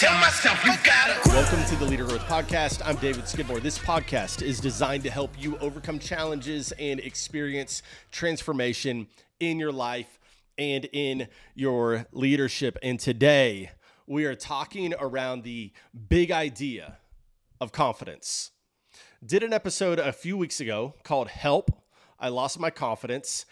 tell myself you gotta. Welcome to the LeaderGrowth Podcast. I'm David Skidmore. This podcast is designed to help you overcome challenges and experience transformation in your life and in your leadership. And today we are talking around the big idea of confidence. Did an episode a few weeks ago called Help. I lost my confidence.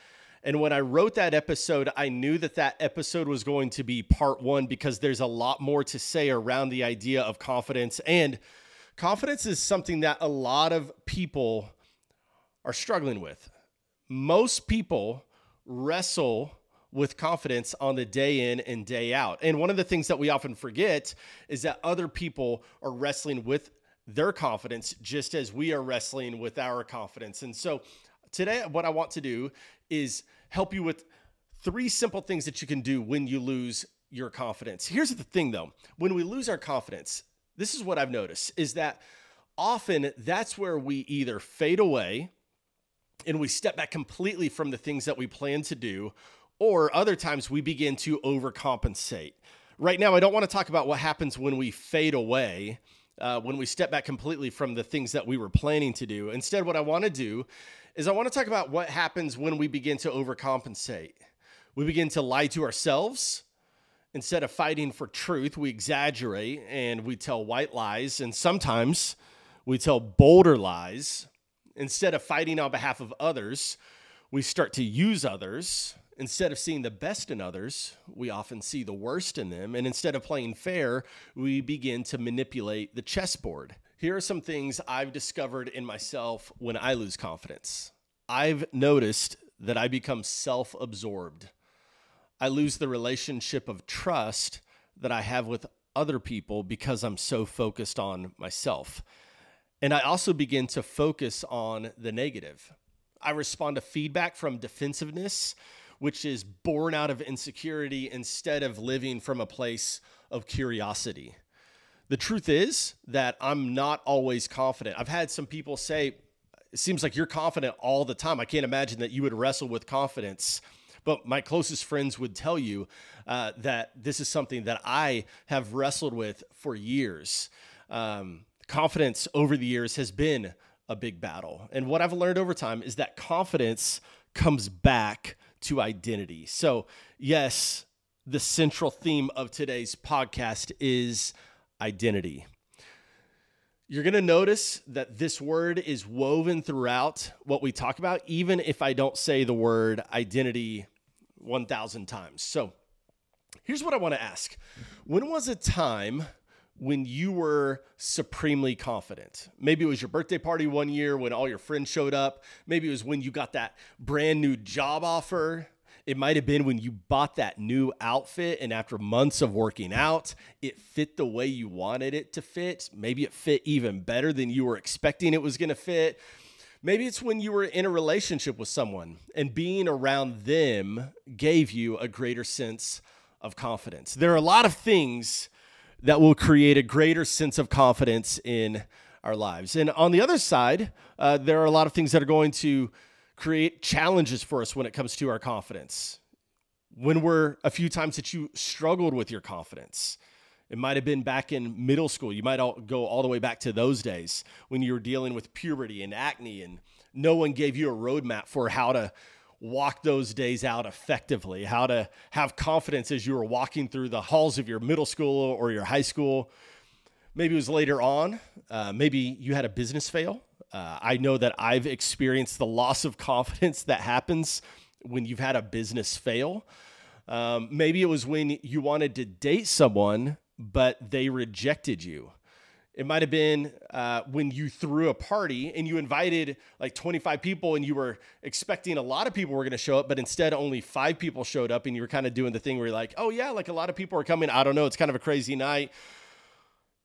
And when I wrote that episode, I knew that that episode was going to be part one because there's a lot more to say around the idea of confidence. And confidence is something that a lot of people are struggling with. Most people wrestle with confidence on the day in and day out. And one of the things that we often forget is that other people are wrestling with their confidence just as we are wrestling with our confidence. And so today, what I want to do is help you with three simple things that you can do when you lose your confidence. Here's the thing though when we lose our confidence, this is what I've noticed is that often that's where we either fade away and we step back completely from the things that we plan to do, or other times we begin to overcompensate. Right now, I don't want to talk about what happens when we fade away. Uh, when we step back completely from the things that we were planning to do. Instead, what I want to do is I want to talk about what happens when we begin to overcompensate. We begin to lie to ourselves. Instead of fighting for truth, we exaggerate and we tell white lies. And sometimes we tell bolder lies. Instead of fighting on behalf of others, we start to use others. Instead of seeing the best in others, we often see the worst in them. And instead of playing fair, we begin to manipulate the chessboard. Here are some things I've discovered in myself when I lose confidence. I've noticed that I become self absorbed. I lose the relationship of trust that I have with other people because I'm so focused on myself. And I also begin to focus on the negative. I respond to feedback from defensiveness, which is born out of insecurity instead of living from a place of curiosity. The truth is that I'm not always confident. I've had some people say, it seems like you're confident all the time. I can't imagine that you would wrestle with confidence. But my closest friends would tell you uh, that this is something that I have wrestled with for years. Um, confidence over the years has been a big battle. And what I've learned over time is that confidence comes back to identity. So, yes, the central theme of today's podcast is identity. You're going to notice that this word is woven throughout what we talk about, even if I don't say the word identity 1,000 times. So here's what I want to ask When was a time when you were supremely confident? Maybe it was your birthday party one year when all your friends showed up. Maybe it was when you got that brand new job offer. It might have been when you bought that new outfit and after months of working out, it fit the way you wanted it to fit. Maybe it fit even better than you were expecting it was going to fit. Maybe it's when you were in a relationship with someone and being around them gave you a greater sense of confidence. There are a lot of things that will create a greater sense of confidence in our lives. And on the other side, uh, there are a lot of things that are going to create challenges for us when it comes to our confidence. When we're a few times that you struggled with your confidence, it might have been back in middle school. You might all go all the way back to those days when you were dealing with puberty and acne, and no one gave you a roadmap for how to walk those days out effectively, how to have confidence as you were walking through the halls of your middle school or your high school. Maybe it was later on. Uh, maybe you had a business fail uh, I know that I've experienced the loss of confidence that happens when you've had a business fail. Um, maybe it was when you wanted to date someone, but they rejected you. It might have been uh, when you threw a party and you invited like 25 people and you were expecting a lot of people were going to show up, but instead only five people showed up and you were kind of doing the thing where you're like, oh, yeah, like a lot of people are coming. I don't know. It's kind of a crazy night.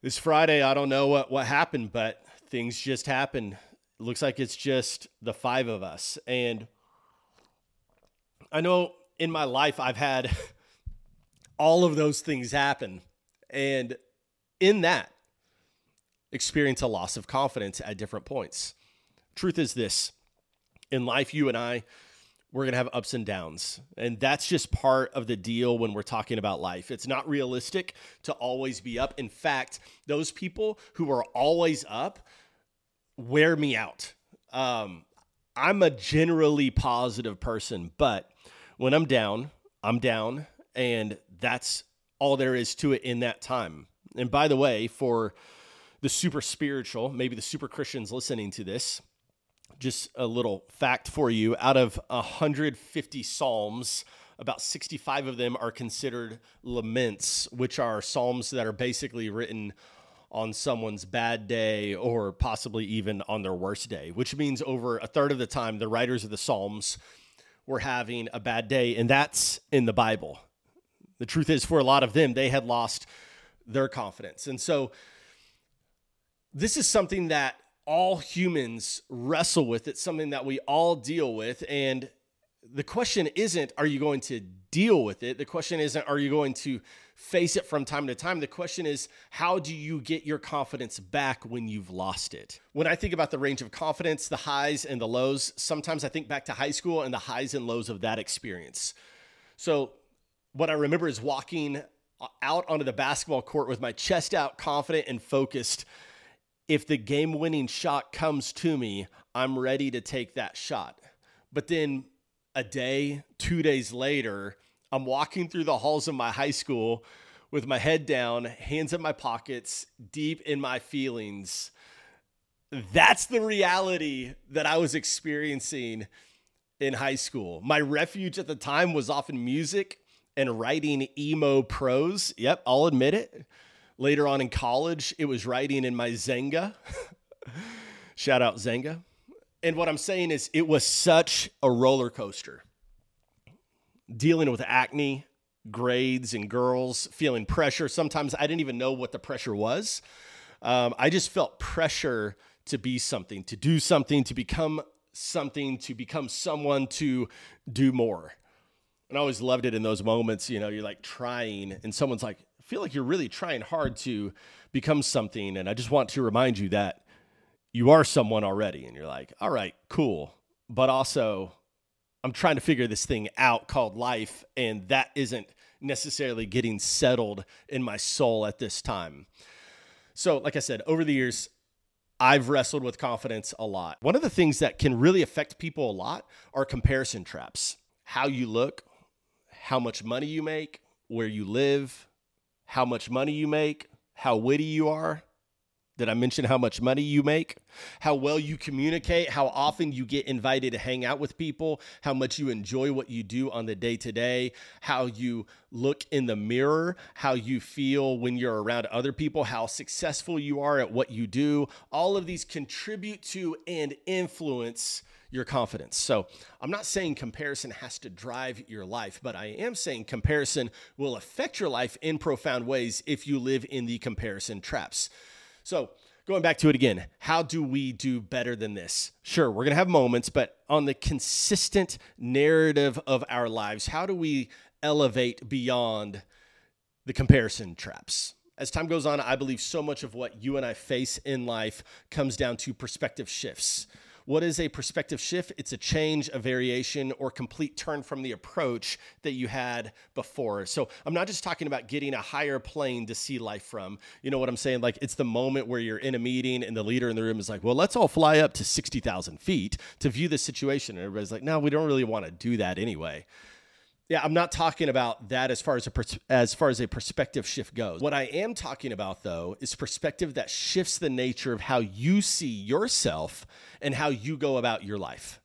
This Friday, I don't know what, what happened, but things just happen. Looks like it's just the five of us. And I know in my life I've had all of those things happen. And in that, experience a loss of confidence at different points. Truth is this in life, you and I, we're going to have ups and downs. And that's just part of the deal when we're talking about life. It's not realistic to always be up. In fact, those people who are always up wear me out. Um, I'm a generally positive person, but when I'm down, I'm down. And that's all there is to it in that time. And by the way, for the super spiritual, maybe the super Christians listening to this, just a little fact for you out of 150 Psalms, about 65 of them are considered laments, which are Psalms that are basically written on someone's bad day or possibly even on their worst day, which means over a third of the time, the writers of the Psalms were having a bad day, and that's in the Bible. The truth is, for a lot of them, they had lost their confidence. And so, this is something that all humans wrestle with. It's something that we all deal with. And the question isn't, are you going to deal with it? The question isn't, are you going to face it from time to time? The question is, how do you get your confidence back when you've lost it? When I think about the range of confidence, the highs and the lows, sometimes I think back to high school and the highs and lows of that experience. So, what I remember is walking out onto the basketball court with my chest out, confident and focused if the game winning shot comes to me, I'm ready to take that shot. But then a day, two days later, I'm walking through the halls of my high school with my head down, hands in my pockets, deep in my feelings. That's the reality that I was experiencing in high school. My refuge at the time was often music and writing emo prose. Yep, I'll admit it. Later on in college, it was writing in my Xanga. Shout out Xanga. And what I'm saying is, it was such a roller coaster. Dealing with acne, grades, and girls, feeling pressure. Sometimes I didn't even know what the pressure was. Um, I just felt pressure to be something, to do something, to become something, to become someone, to do more. And I always loved it in those moments, you know, you're like trying, and someone's like, feel like you're really trying hard to become something. And I just want to remind you that you are someone already. And you're like, all right, cool. But also, I'm trying to figure this thing out called life. And that isn't necessarily getting settled in my soul at this time. So, like I said, over the years, I've wrestled with confidence a lot. One of the things that can really affect people a lot are comparison traps. How you look, how much money you make, where you live, how much money you make, how witty you are. Did I mention how much money you make? How well you communicate, how often you get invited to hang out with people, how much you enjoy what you do on the day to day, how you look in the mirror, how you feel when you're around other people, how successful you are at what you do. All of these contribute to and influence your confidence. So I'm not saying comparison has to drive your life, but I am saying comparison will affect your life in profound ways if you live in the comparison traps. So, going back to it again, how do we do better than this? Sure, we're going to have moments, but on the consistent narrative of our lives, how do we elevate beyond the comparison traps? As time goes on, I believe so much of what you and I face in life comes down to perspective shifts. What is a perspective shift? It's a change, a variation, or complete turn from the approach that you had before. So I'm not just talking about getting a higher plane to see life from. You know what I'm saying? Like it's the moment where you're in a meeting and the leader in the room is like, well, let's all fly up to 60,000 feet to view the situation. And everybody's like, no, we don't really want to do that anyway. Yeah, I'm not talking about that as far as a pers- as far as a perspective shift goes. What I am talking about though is perspective that shifts the nature of how you see yourself and how you go about your life.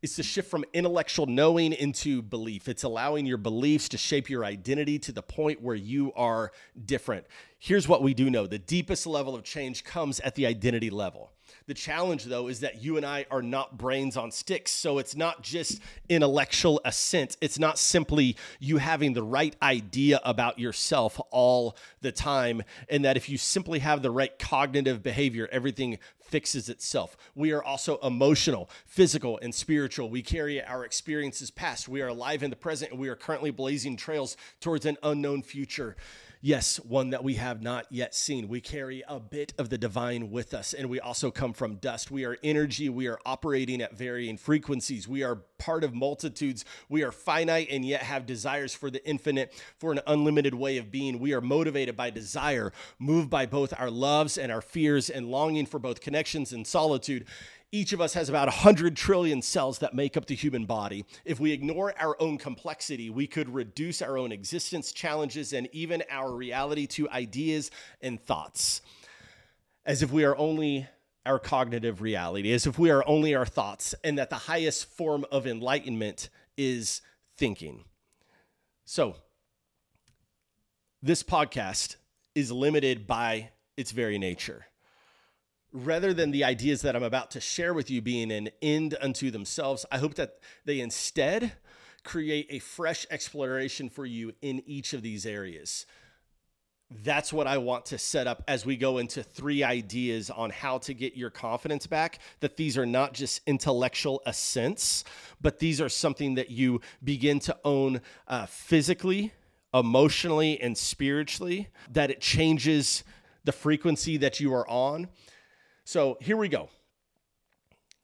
It's the shift from intellectual knowing into belief. It's allowing your beliefs to shape your identity to the point where you are different. Here's what we do know the deepest level of change comes at the identity level. The challenge, though, is that you and I are not brains on sticks. So it's not just intellectual assent. It's not simply you having the right idea about yourself all the time. And that if you simply have the right cognitive behavior, everything fixes itself. We are also emotional, physical, and spiritual. We carry our experiences past. We are alive in the present, and we are currently blazing trails towards an unknown future. Yes, one that we have not yet seen. We carry a bit of the divine with us, and we also come from dust. We are energy. We are operating at varying frequencies. We are part of multitudes. We are finite and yet have desires for the infinite, for an unlimited way of being. We are motivated by desire, moved by both our loves and our fears, and longing for both connections and solitude. Each of us has about 100 trillion cells that make up the human body. If we ignore our own complexity, we could reduce our own existence, challenges, and even our reality to ideas and thoughts. As if we are only our cognitive reality, as if we are only our thoughts, and that the highest form of enlightenment is thinking. So, this podcast is limited by its very nature rather than the ideas that I'm about to share with you being an end unto themselves, I hope that they instead create a fresh exploration for you in each of these areas. That's what I want to set up as we go into three ideas on how to get your confidence back. That these are not just intellectual assents, but these are something that you begin to own uh, physically, emotionally, and spiritually. That it changes the frequency that you are on so here we go.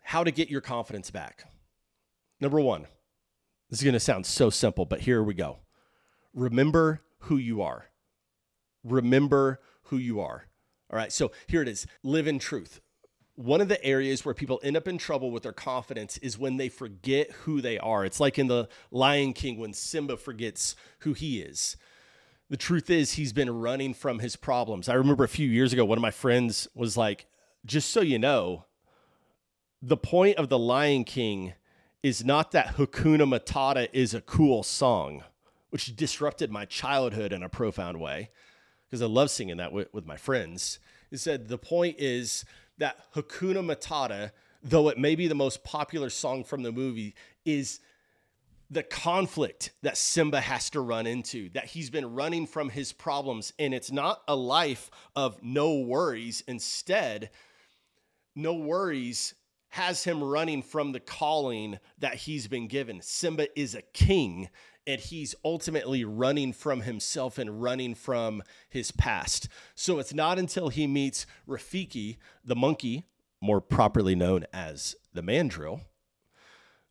How to get your confidence back. Number one, this is going to sound so simple, but here we go. Remember who you are. Remember who you are. All right, so here it is live in truth. One of the areas where people end up in trouble with their confidence is when they forget who they are. It's like in the Lion King when Simba forgets who he is. The truth is, he's been running from his problems. I remember a few years ago, one of my friends was like, just so you know, the point of the Lion King is not that Hakuna Matata is a cool song, which disrupted my childhood in a profound way because I love singing that with, with my friends. He said the point is that Hakuna Matata, though it may be the most popular song from the movie, is the conflict that Simba has to run into, that he's been running from his problems. And it's not a life of no worries. Instead, no worries has him running from the calling that he's been given. Simba is a king and he's ultimately running from himself and running from his past. So it's not until he meets Rafiki, the monkey, more properly known as the mandrill,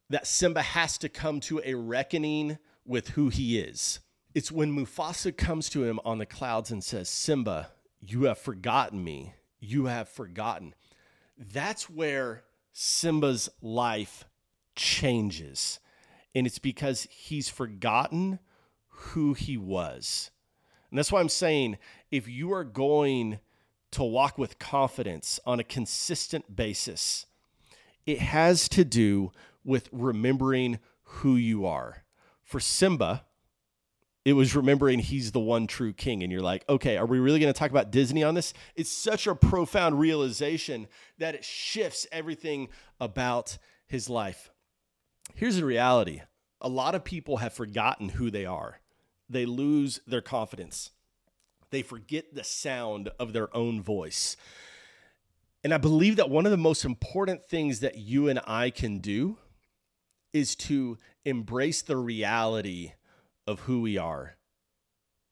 that Simba has to come to a reckoning with who he is. It's when Mufasa comes to him on the clouds and says, Simba, you have forgotten me. You have forgotten that's where Simba's life changes. And it's because he's forgotten who he was. And that's why I'm saying if you are going to walk with confidence on a consistent basis, it has to do with remembering who you are. For Simba, it was remembering he's the one true king. And you're like, okay, are we really going to talk about Disney on this? It's such a profound realization that it shifts everything about his life. Here's the reality a lot of people have forgotten who they are, they lose their confidence, they forget the sound of their own voice. And I believe that one of the most important things that you and I can do is to embrace the reality of who we are.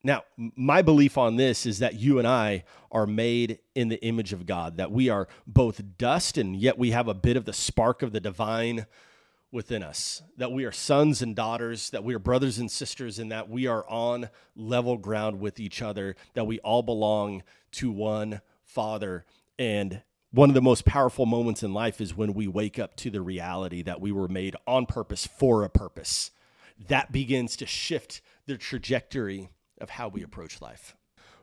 Now, my belief on this is that you and I are made in the image of God, that we are both dust and yet we have a bit of the spark of the divine within us, that we are sons and daughters, that we are brothers and sisters, and that we are on level ground with each other, that we all belong to one Father. And one of the most powerful moments in life is when we wake up to the reality that we were made on purpose for a purpose that begins to shift the trajectory of how we approach life.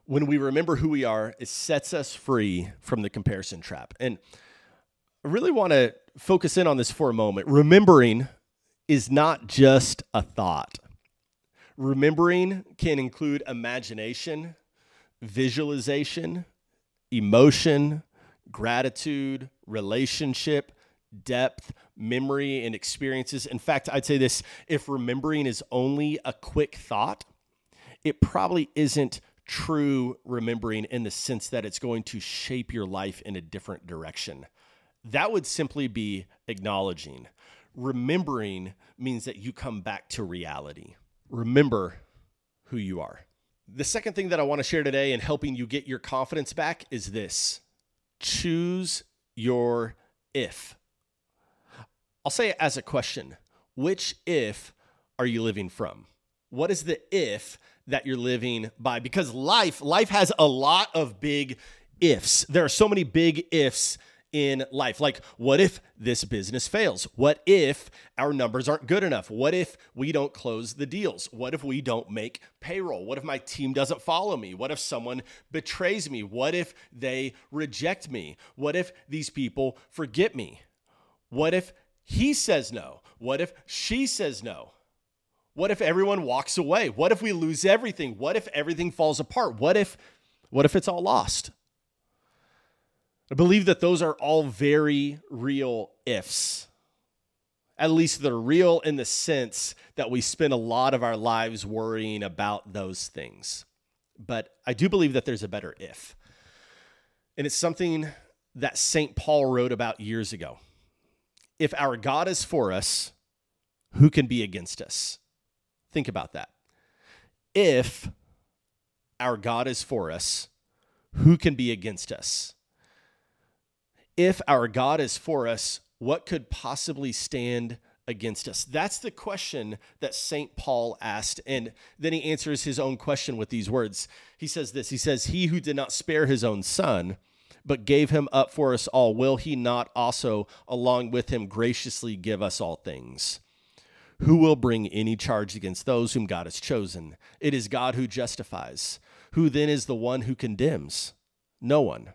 When we remember who we are, it sets us free from the comparison trap. And I really want to focus in on this for a moment. Remembering is not just a thought. Remembering can include imagination, visualization, emotion, gratitude, relationship, depth, memory, and experiences. In fact, I'd say this if remembering is only a quick thought, it probably isn't true remembering in the sense that it's going to shape your life in a different direction. That would simply be acknowledging. Remembering means that you come back to reality. Remember who you are. The second thing that I want to share today in helping you get your confidence back is this choose your if. I'll say it as a question Which if are you living from? What is the if that you're living by? Because life, life has a lot of big ifs. There are so many big ifs in life. Like, what if this business fails? What if our numbers aren't good enough? What if we don't close the deals? What if we don't make payroll? What if my team doesn't follow me? What if someone betrays me? What if they reject me? What if these people forget me? What if he says no? What if she says no? What if everyone walks away? What if we lose everything? What if everything falls apart? What if what if it's all lost? I believe that those are all very real ifs. At least they're real in the sense that we spend a lot of our lives worrying about those things. But I do believe that there's a better if. And it's something that St. Paul wrote about years ago. If our God is for us, who can be against us? Think about that. If our God is for us, who can be against us? if our God is for us, what could possibly stand against us? That's the question that St. Paul asked. And then he answers his own question with these words. He says this He says, He who did not spare his own son, but gave him up for us all, will he not also, along with him, graciously give us all things? Who will bring any charge against those whom God has chosen? It is God who justifies. Who then is the one who condemns? No one.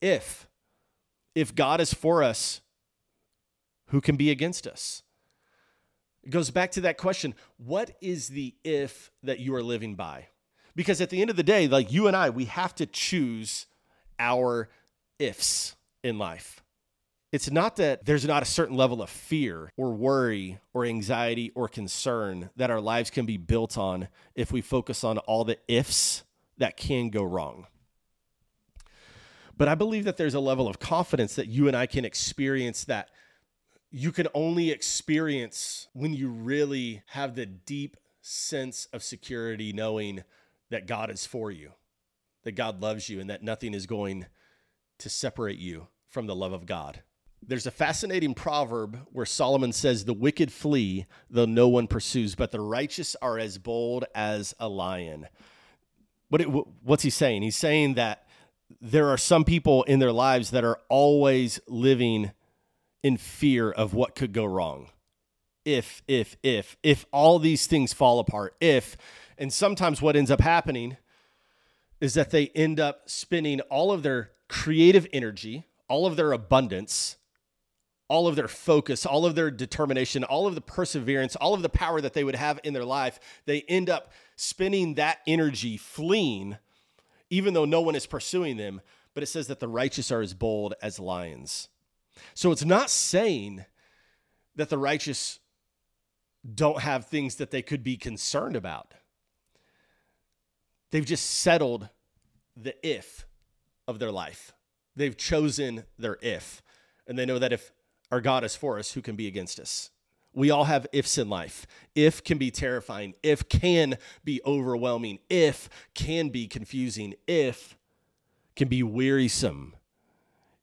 if if God is for us, who can be against us? It goes back to that question what is the if that you are living by? Because at the end of the day, like you and I, we have to choose our ifs in life. It's not that there's not a certain level of fear or worry or anxiety or concern that our lives can be built on if we focus on all the ifs that can go wrong. But I believe that there's a level of confidence that you and I can experience that you can only experience when you really have the deep sense of security, knowing that God is for you, that God loves you, and that nothing is going to separate you from the love of God. There's a fascinating proverb where Solomon says, The wicked flee, though no one pursues, but the righteous are as bold as a lion. What it, what's he saying? He's saying that there are some people in their lives that are always living in fear of what could go wrong. If, if, if, if all these things fall apart, if, and sometimes what ends up happening is that they end up spending all of their creative energy, all of their abundance, all of their focus, all of their determination, all of the perseverance, all of the power that they would have in their life, they end up spending that energy fleeing even though no one is pursuing them, but it says that the righteous are as bold as lions. So it's not saying that the righteous don't have things that they could be concerned about. They've just settled the if of their life. They've chosen their if. And they know that if our God is for us, who can be against us? We all have ifs in life. If can be terrifying, if can be overwhelming, if can be confusing, if can be wearisome,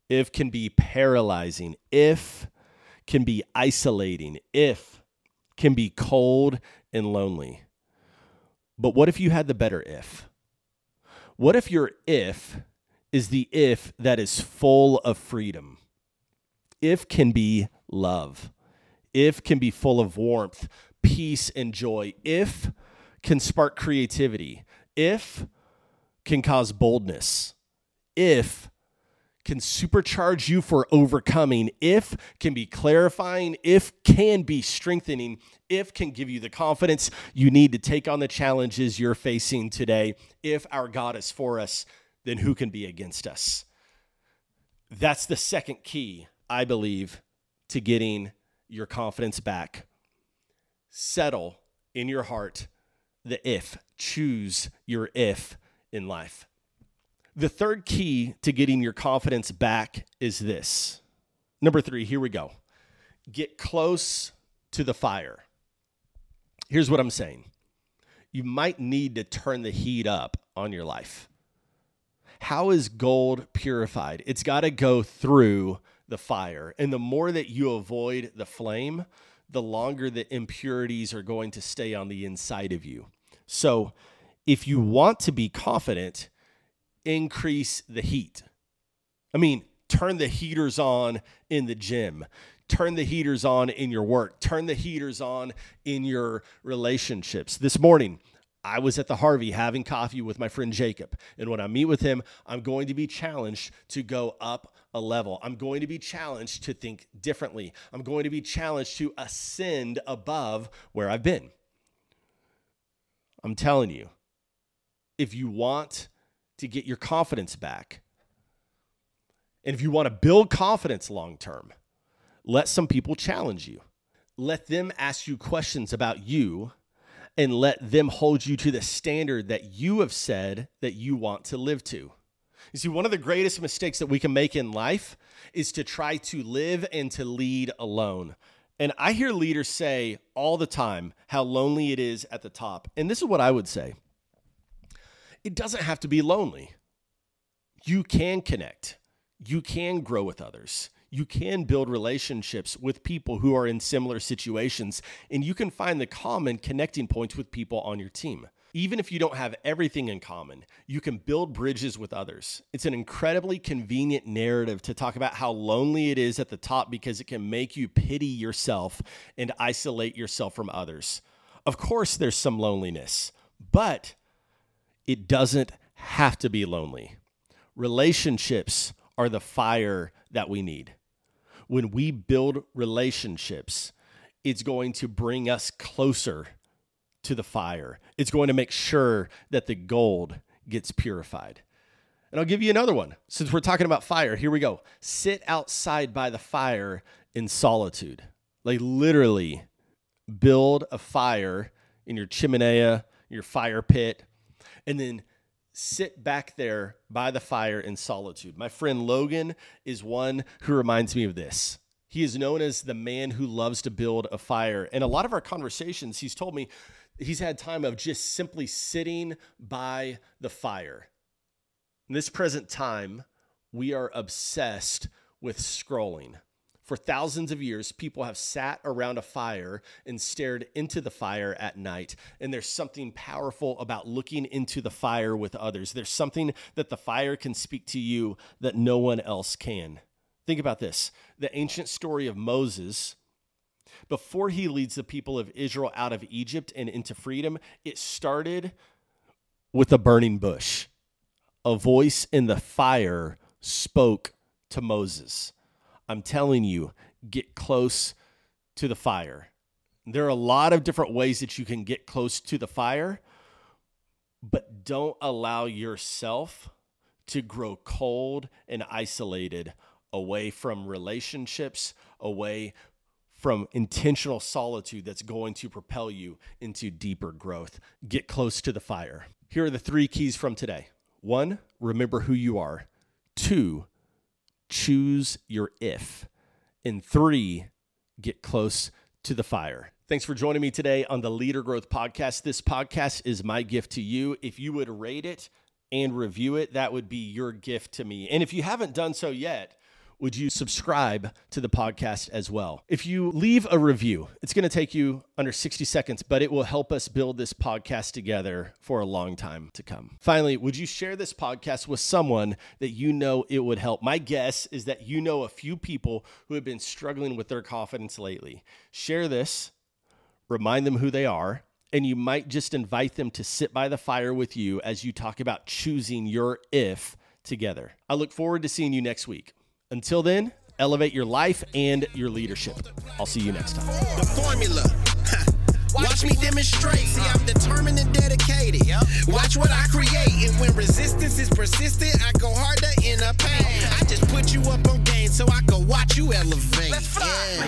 if can be paralyzing, if can be isolating, if can be cold and lonely. But what if you had the better if? What if your if is the if that is full of freedom? If can be love. If can be full of warmth, peace, and joy. If can spark creativity. If can cause boldness. If can supercharge you for overcoming, if can be clarifying, if can be strengthening, if can give you the confidence you need to take on the challenges you're facing today. If our God is for us, then who can be against us? That's the second key, I believe, to getting your confidence back. Settle in your heart the if, choose your if in life. The third key to getting your confidence back is this. Number three, here we go. Get close to the fire. Here's what I'm saying you might need to turn the heat up on your life. How is gold purified? It's got to go through the fire. And the more that you avoid the flame, the longer the impurities are going to stay on the inside of you. So, if you want to be confident, increase the heat. I mean, turn the heaters on in the gym, turn the heaters on in your work, turn the heaters on in your relationships. This morning, I was at the Harvey having coffee with my friend Jacob. And when I meet with him, I'm going to be challenged to go up a level. I'm going to be challenged to think differently. I'm going to be challenged to ascend above where I've been. I'm telling you, if you want to get your confidence back. And if you want to build confidence long term, let some people challenge you. Let them ask you questions about you and let them hold you to the standard that you have said that you want to live to. You see, one of the greatest mistakes that we can make in life is to try to live and to lead alone. And I hear leaders say all the time how lonely it is at the top. And this is what I would say it doesn't have to be lonely. You can connect, you can grow with others. You can build relationships with people who are in similar situations, and you can find the common connecting points with people on your team. Even if you don't have everything in common, you can build bridges with others. It's an incredibly convenient narrative to talk about how lonely it is at the top because it can make you pity yourself and isolate yourself from others. Of course, there's some loneliness, but it doesn't have to be lonely. Relationships are the fire that we need. When we build relationships, it's going to bring us closer to the fire. It's going to make sure that the gold gets purified. And I'll give you another one. Since we're talking about fire, here we go. Sit outside by the fire in solitude. Like literally build a fire in your chimenea, your fire pit, and then sit back there by the fire in solitude. My friend Logan is one who reminds me of this. He is known as the man who loves to build a fire. And a lot of our conversations, he's told me he's had time of just simply sitting by the fire. In this present time, we are obsessed with scrolling. For thousands of years, people have sat around a fire and stared into the fire at night. And there's something powerful about looking into the fire with others. There's something that the fire can speak to you that no one else can. Think about this the ancient story of Moses. Before he leads the people of Israel out of Egypt and into freedom, it started with a burning bush. A voice in the fire spoke to Moses. I'm telling you, get close to the fire. There are a lot of different ways that you can get close to the fire, but don't allow yourself to grow cold and isolated away from relationships, away from intentional solitude that's going to propel you into deeper growth. Get close to the fire. Here are the three keys from today one, remember who you are. Two, choose your if. And three, get close to the fire. Thanks for joining me today on the LeaderGrowth Podcast. This podcast is my gift to you. If you would rate it and review it, that would be your gift to me. And if you haven't done so yet, would you subscribe to the podcast as well? If you leave a review, it's going to take you under 60 seconds, but it will help us build this podcast together for a long time to come. Finally, would you share this podcast with someone that you know it would help? My guess is that you know a few people who have been struggling with their confidence lately. Share this, remind them who they are, and you might just invite them to sit by the fire with you as you talk about choosing your if together. I look forward to seeing you next week. Until then, elevate your life and your leadership. I'll see you next time. The formula. Watch me demonstrate. See, I'm determined and dedicated. Watch what I create. And when resistance is persistent, I go harder in a pain. I just put you up on game so I can watch you elevate. Yeah.